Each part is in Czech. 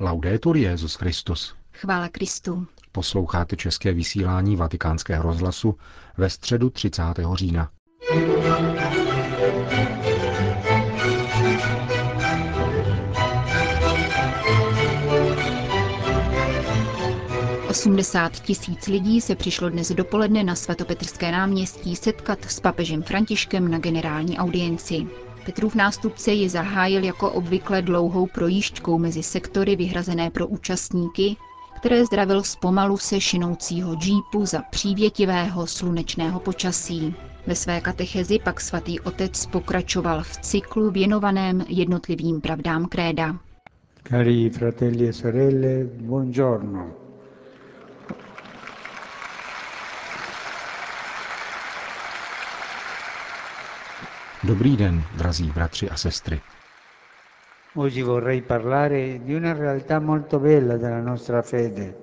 Laudetur Jezus Christus. Chvála Kristu. Posloucháte české vysílání Vatikánského rozhlasu ve středu 30. října. 80 tisíc lidí se přišlo dnes dopoledne na svatopetrské náměstí setkat s papežem Františkem na generální audienci. Petrův nástupce ji zahájil jako obvykle dlouhou projížďkou mezi sektory vyhrazené pro účastníky, které zdravil z pomalu se šinoucího džípu za přívětivého slunečného počasí. Ve své katechezi pak svatý otec pokračoval v cyklu věnovaném jednotlivým pravdám kréda. Cari fratelli e sorelle, buongiorno. Dobrý den, drazí bratři a sestry. Oggi vorrei parlare di una realtà molto bella della nostra fede,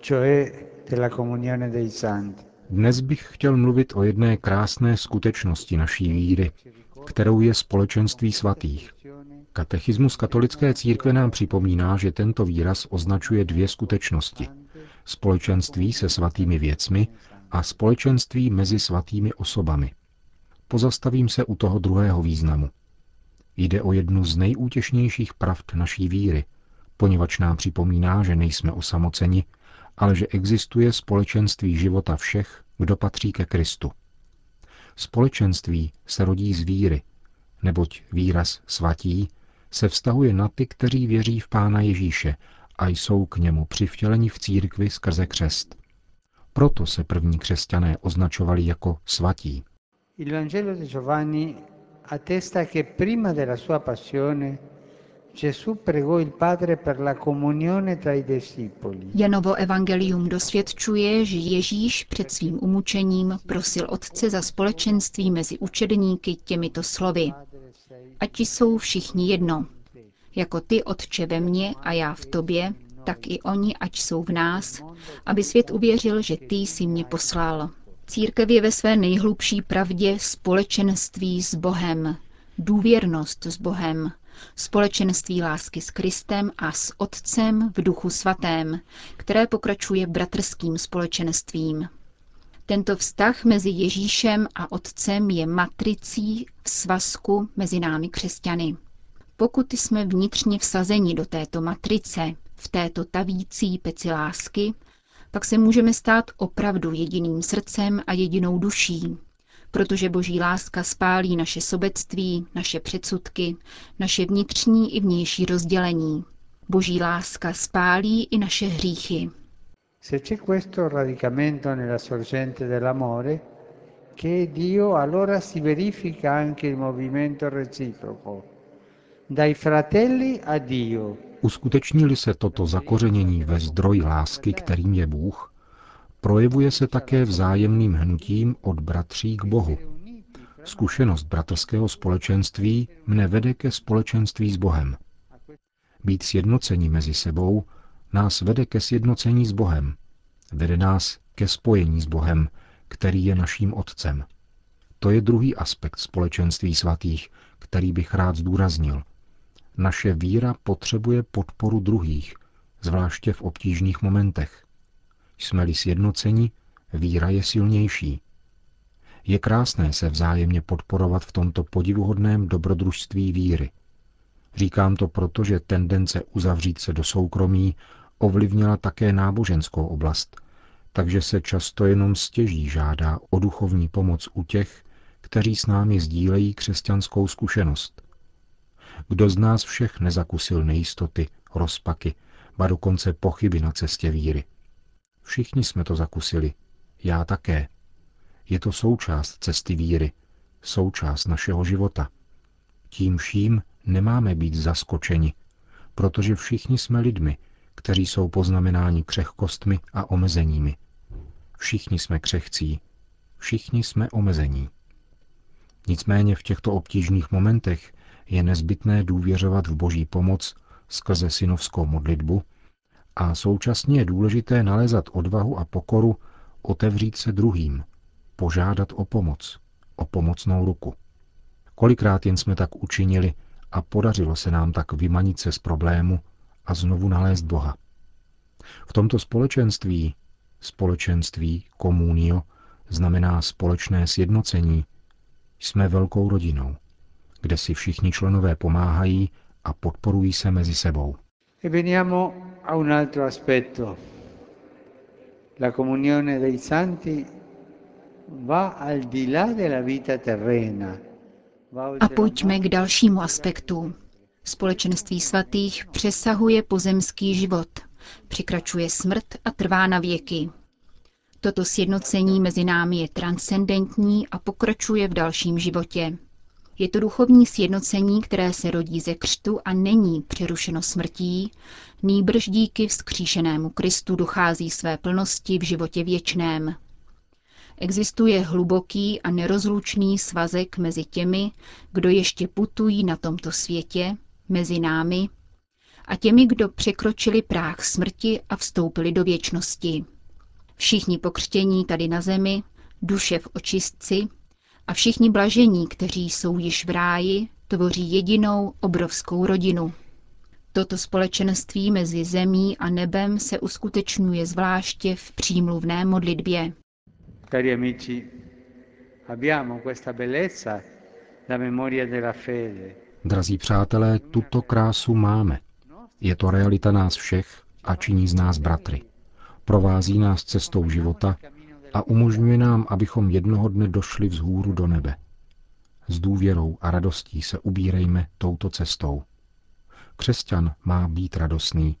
cioè della comunione dei santi. Dnes bych chtěl mluvit o jedné krásné skutečnosti naší víry, kterou je společenství svatých. Katechismus katolické církve nám připomíná, že tento výraz označuje dvě skutečnosti. Společenství se svatými věcmi a společenství mezi svatými osobami. Pozastavím se u toho druhého významu. Jde o jednu z nejútěšnějších pravd naší víry, poněvadž nám připomíná, že nejsme osamoceni, ale že existuje společenství života všech, kdo patří ke Kristu. Společenství se rodí z víry, neboť výraz svatí se vztahuje na ty, kteří věří v Pána Ježíše a jsou k němu přivtěleni v církvi skrze křest. Proto se první křesťané označovali jako svatí. Il Vangelo di Giovanni attesta che prima della sua passione Gesù pregò il Padre per la comunione tra i discepoli. Janovo evangelium dosvědčuje, že Ježíš před svým umučením prosil Otce za společenství mezi učedníky těmito slovy. Ať jsou všichni jedno. Jako ty, Otče, ve mně a já v tobě, tak i oni, ať jsou v nás, aby svět uvěřil, že ty jsi mě poslal. Církev je ve své nejhlubší pravdě společenství s Bohem, důvěrnost s Bohem, společenství lásky s Kristem a s Otcem v duchu svatém, které pokračuje bratrským společenstvím. Tento vztah mezi Ježíšem a Otcem je matricí v svazku mezi námi křesťany. Pokud jsme vnitřně vsazeni do této matrice, v této tavící peci lásky, pak se můžeme stát opravdu jediným srdcem a jedinou duší, protože boží láska spálí naše sobectví, naše předsudky, naše vnitřní i vnější rozdělení. Boží láska spálí i naše hříchy. Se questo radicamento nella sorgente dell'amore, che Dio, allora si verifica anche il movimento reciproco, dai fratelli a Dio, Uskuteční-li se toto zakořenění ve zdroji lásky, kterým je Bůh, projevuje se také vzájemným hnutím od bratří k Bohu. Zkušenost bratrského společenství mne vede ke společenství s Bohem. Být sjednocení mezi sebou nás vede ke sjednocení s Bohem. Vede nás ke spojení s Bohem, který je naším Otcem. To je druhý aspekt společenství svatých, který bych rád zdůraznil – naše víra potřebuje podporu druhých, zvláště v obtížných momentech. Jsme-li sjednoceni, víra je silnější. Je krásné se vzájemně podporovat v tomto podivuhodném dobrodružství víry. Říkám to proto, že tendence uzavřít se do soukromí ovlivnila také náboženskou oblast, takže se často jenom stěží žádá o duchovní pomoc u těch, kteří s námi sdílejí křesťanskou zkušenost. Kdo z nás všech nezakusil nejistoty, rozpaky, ba dokonce pochyby na cestě víry? Všichni jsme to zakusili. Já také. Je to součást cesty víry, součást našeho života. Tím vším nemáme být zaskočeni, protože všichni jsme lidmi, kteří jsou poznamenáni křehkostmi a omezeními. Všichni jsme křehcí, všichni jsme omezení. Nicméně v těchto obtížných momentech je nezbytné důvěřovat v boží pomoc skrze synovskou modlitbu a současně je důležité nalézat odvahu a pokoru otevřít se druhým, požádat o pomoc, o pomocnou ruku. Kolikrát jen jsme tak učinili a podařilo se nám tak vymanit se z problému a znovu nalézt Boha. V tomto společenství, společenství, komunio, znamená společné sjednocení, jsme velkou rodinou, kde si všichni členové pomáhají a podporují se mezi sebou. E veniamo a un altro aspetto. La comunione dei santi va al di là della vita terrena. A pojďme k dalšímu aspektu. Společenství svatých přesahuje pozemský život, přikračuje smrt a trvá na věky. Toto sjednocení mezi námi je transcendentní a pokračuje v dalším životě. Je to duchovní sjednocení, které se rodí ze křtu a není přerušeno smrtí, nýbrž díky vzkříšenému Kristu dochází své plnosti v životě věčném. Existuje hluboký a nerozlučný svazek mezi těmi, kdo ještě putují na tomto světě, mezi námi, a těmi, kdo překročili práh smrti a vstoupili do věčnosti. Všichni pokřtění tady na zemi, duše v očistci a všichni blažení, kteří jsou již v ráji, tvoří jedinou obrovskou rodinu. Toto společenství mezi zemí a nebem se uskutečňuje zvláště v přímluvné modlitbě. Cari amici, abbiamo questa bellezza, la memoria della fede. Drazí přátelé, tuto krásu máme. Je to realita nás všech a činí z nás bratry. Provází nás cestou života a umožňuje nám, abychom jednoho dne došli vzhůru do nebe. S důvěrou a radostí se ubírejme touto cestou. Křesťan má být radostný,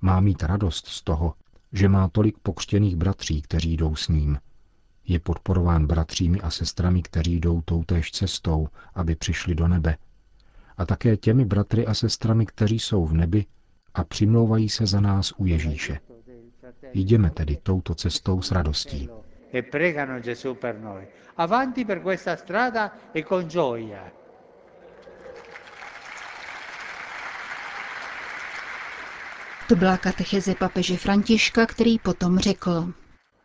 má mít radost z toho, že má tolik pokřtěných bratří, kteří jdou s ním. Je podporován bratřími a sestrami, kteří jdou toutéž cestou, aby přišli do nebe. A také těmi bratry a sestrami, kteří jsou v nebi a přimlouvají se za nás u Ježíše. Jdeme tedy touto cestou s radostí. E pregano Gesù per noi. Avanti per questa strada e con gioia. To byla katecheze papeže Františka, který potom řekl.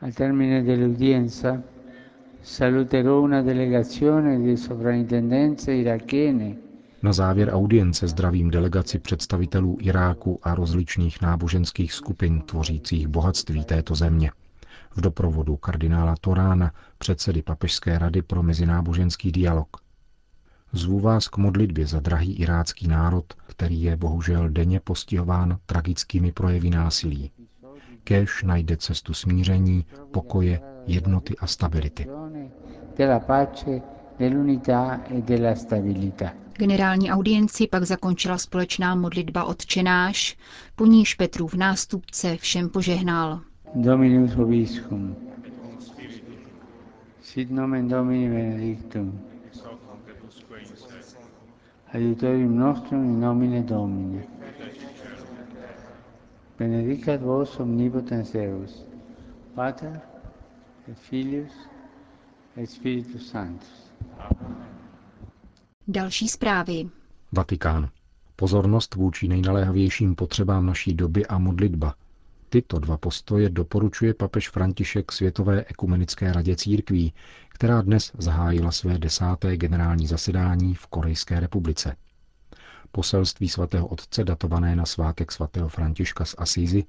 Al termine dell'udienza saluterò una delegazione di sovrintendenze irachene Na závěr audience zdravím delegaci představitelů Iráku a rozličných náboženských skupin tvořících bohatství této země. V doprovodu kardinála Torána, předsedy Papežské rady pro mezináboženský dialog. Zvu vás k modlitbě za drahý irácký národ, který je bohužel denně postihován tragickými projevy násilí. Kéž najde cestu smíření, pokoje, jednoty a stability. della pace, dell'unità e della stabilità. Generální audienci pak zakončila společná modlitba odčenáš, po níž Petrův nástupce všem požehnal. Dominus vobiscum. Sit nomen Domini benedictum. Aiutorium nostrum in nomine Domini. Benedicat vos omnipotens Deus, Pater et Filius et Spiritus Sanctus. Další zprávy. Vatikán. Pozornost vůči nejnaléhavějším potřebám naší doby a modlitba. Tyto dva postoje doporučuje papež František Světové ekumenické radě církví, která dnes zahájila své desáté generální zasedání v Korejské republice. Poselství svatého otce datované na svátek svatého Františka z Asízy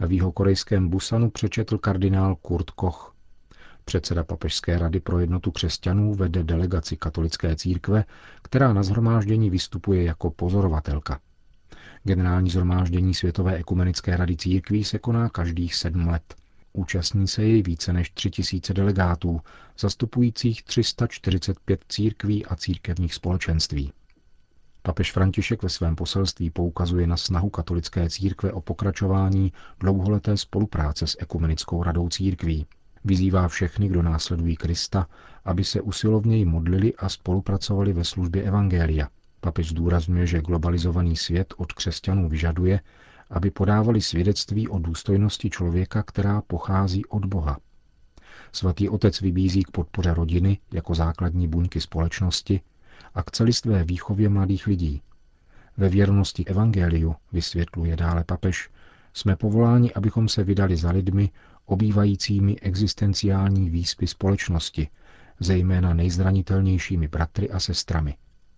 v jeho korejském Busanu přečetl kardinál Kurt Koch. Předseda Papežské rady pro jednotu křesťanů vede delegaci katolické církve, která na zhromáždění vystupuje jako pozorovatelka. Generální zhromáždění Světové ekumenické rady církví se koná každých sedm let. Účastní se jej více než tři tisíce delegátů, zastupujících 345 církví a církevních společenství. Papež František ve svém poselství poukazuje na snahu katolické církve o pokračování dlouholeté spolupráce s Ekumenickou radou církví. Vyzývá všechny, kdo následují Krista, aby se usilovněji modlili a spolupracovali ve službě Evangelia. Papež zdůrazňuje, že globalizovaný svět od křesťanů vyžaduje, aby podávali svědectví o důstojnosti člověka, která pochází od Boha. Svatý otec vybízí k podpoře rodiny jako základní buňky společnosti a k celistvé výchově mladých lidí. Ve věrnosti evangeliu, vysvětluje dále papež, jsme povoláni, abychom se vydali za lidmi, obývajícími existenciální výspy společnosti, zejména nejzranitelnějšími bratry a sestrami.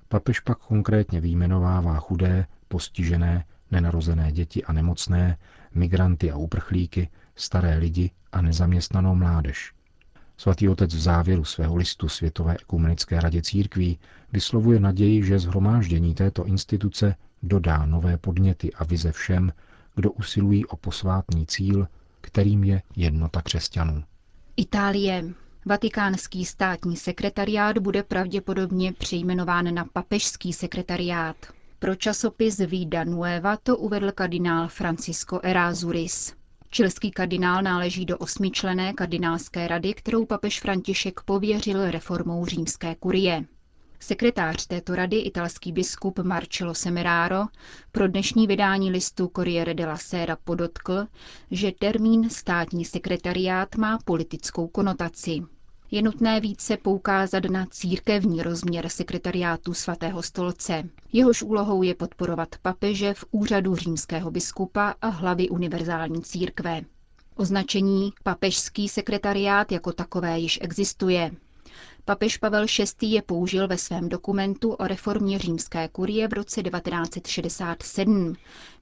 Papež pak konkrétně výjmenovává chudé, postižené, nenarozené děti a nemocné, migranty a uprchlíky, staré lidi a nezaměstnanou mládež. Svatý otec v závěru svého listu Světové ekumenické radě církví vyslovuje naději, že zhromáždění této instituce dodá nové podněty a vize všem, kdo usilují o posvátný cíl, kterým je jednota křesťanů. Itálie. Vatikánský státní sekretariát bude pravděpodobně přejmenován na papežský sekretariát. Pro časopis Vida Nueva to uvedl kardinál Francisco Erazuris. Čilský kardinál náleží do osmičlené kardinálské rady, kterou papež František pověřil reformou římské kurie. Sekretář této rady, italský biskup Marcello Semeraro, pro dnešní vydání listu Corriere della Sera podotkl, že termín státní sekretariát má politickou konotaci. Je nutné více poukázat na církevní rozměr sekretariátu svatého stolce. Jehož úlohou je podporovat papeže v úřadu římského biskupa a hlavy univerzální církve. Označení papežský sekretariát jako takové již existuje. Papež Pavel VI. je použil ve svém dokumentu o reformě římské kurie v roce 1967,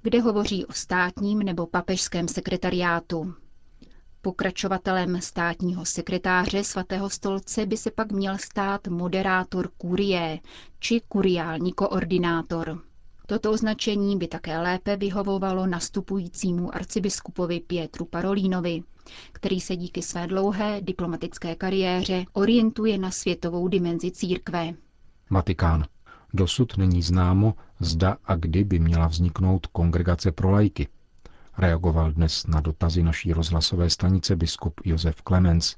kde hovoří o státním nebo papežském sekretariátu. Pokračovatelem státního sekretáře svatého stolce by se pak měl stát moderátor kurie či kuriální koordinátor. Toto označení by také lépe vyhovovalo nastupujícímu arcibiskupovi Pietru Parolínovi, který se díky své dlouhé diplomatické kariéře orientuje na světovou dimenzi církve. Vatikán. Dosud není známo, zda a kdy by měla vzniknout kongregace pro lajky. Reagoval dnes na dotazy naší rozhlasové stanice biskup Josef Clemens.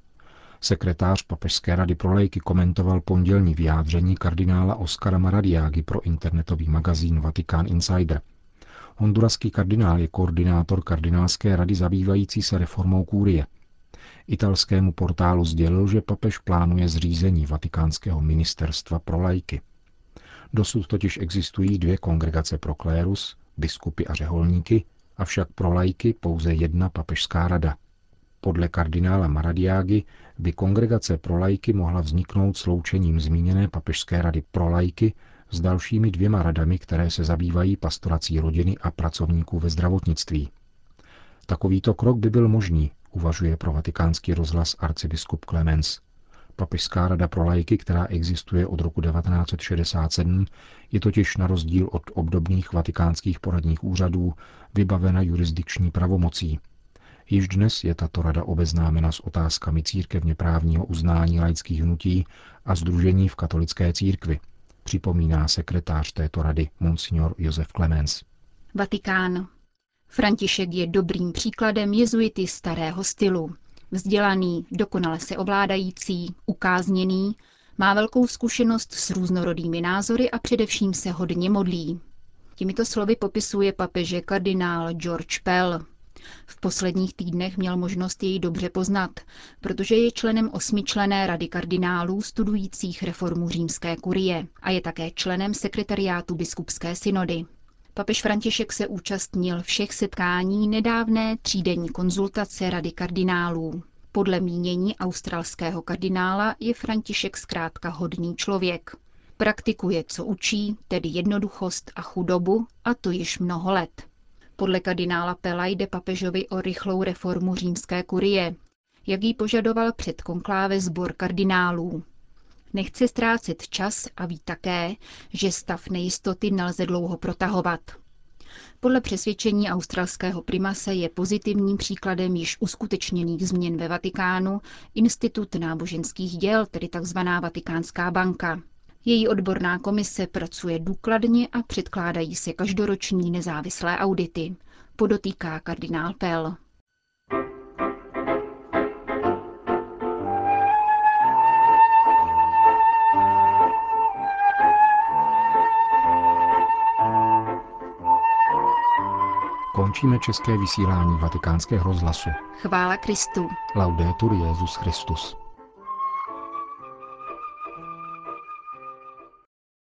Sekretář Papežské rady pro lejky komentoval pondělní vyjádření kardinála Oskara Maradiágy pro internetový magazín Vatikán Insider. Honduraský kardinál je koordinátor kardinálské rady zabývající se reformou kůrie. Italskému portálu sdělil, že papež plánuje zřízení Vatikánského ministerstva pro lajky. Dosud totiž existují dvě kongregace pro klérus, biskupy a řeholníky, avšak pro lajky pouze jedna papežská rada. Podle kardinála Maradiágy by kongregace pro lajky mohla vzniknout sloučením zmíněné papežské rady pro lajky s dalšími dvěma radami, které se zabývají pastorací rodiny a pracovníků ve zdravotnictví. Takovýto krok by byl možný, uvažuje pro vatikánský rozhlas arcibiskup Clemens. Papežská rada pro lajky, která existuje od roku 1967, je totiž na rozdíl od obdobných vatikánských poradních úřadů vybavena jurisdikční pravomocí. Již dnes je tato rada obeznámena s otázkami církevně právního uznání laických hnutí a združení v katolické církvi, připomíná sekretář této rady monsignor Josef Clemens. Vatikán. František je dobrým příkladem jezuity starého stylu. Vzdělaný, dokonale se ovládající, ukázněný, má velkou zkušenost s různorodými názory a především se hodně modlí. Těmito slovy popisuje papeže kardinál George Pell. V posledních týdnech měl možnost jej dobře poznat, protože je členem osmičlené rady kardinálů studujících reformu římské kurie a je také členem sekretariátu biskupské synody. Papež František se účastnil všech setkání nedávné třídenní konzultace Rady kardinálů. Podle mínění australského kardinála je František zkrátka hodný člověk. Praktikuje, co učí, tedy jednoduchost a chudobu, a to již mnoho let. Podle kardinála Pela jde papežovi o rychlou reformu římské kurie, jak ji požadoval před konkláve sbor kardinálů. Nechce ztrácet čas a ví také, že stav nejistoty nelze dlouho protahovat. Podle přesvědčení australského primase je pozitivním příkladem již uskutečněných změn ve Vatikánu Institut náboženských děl, tedy tzv. Vatikánská banka. Její odborná komise pracuje důkladně a předkládají se každoroční nezávislé audity, podotýká kardinál Pell. Končíme české vysílání vatikánského rozhlasu. Chvála Kristu. Laudetur Jezus Christus.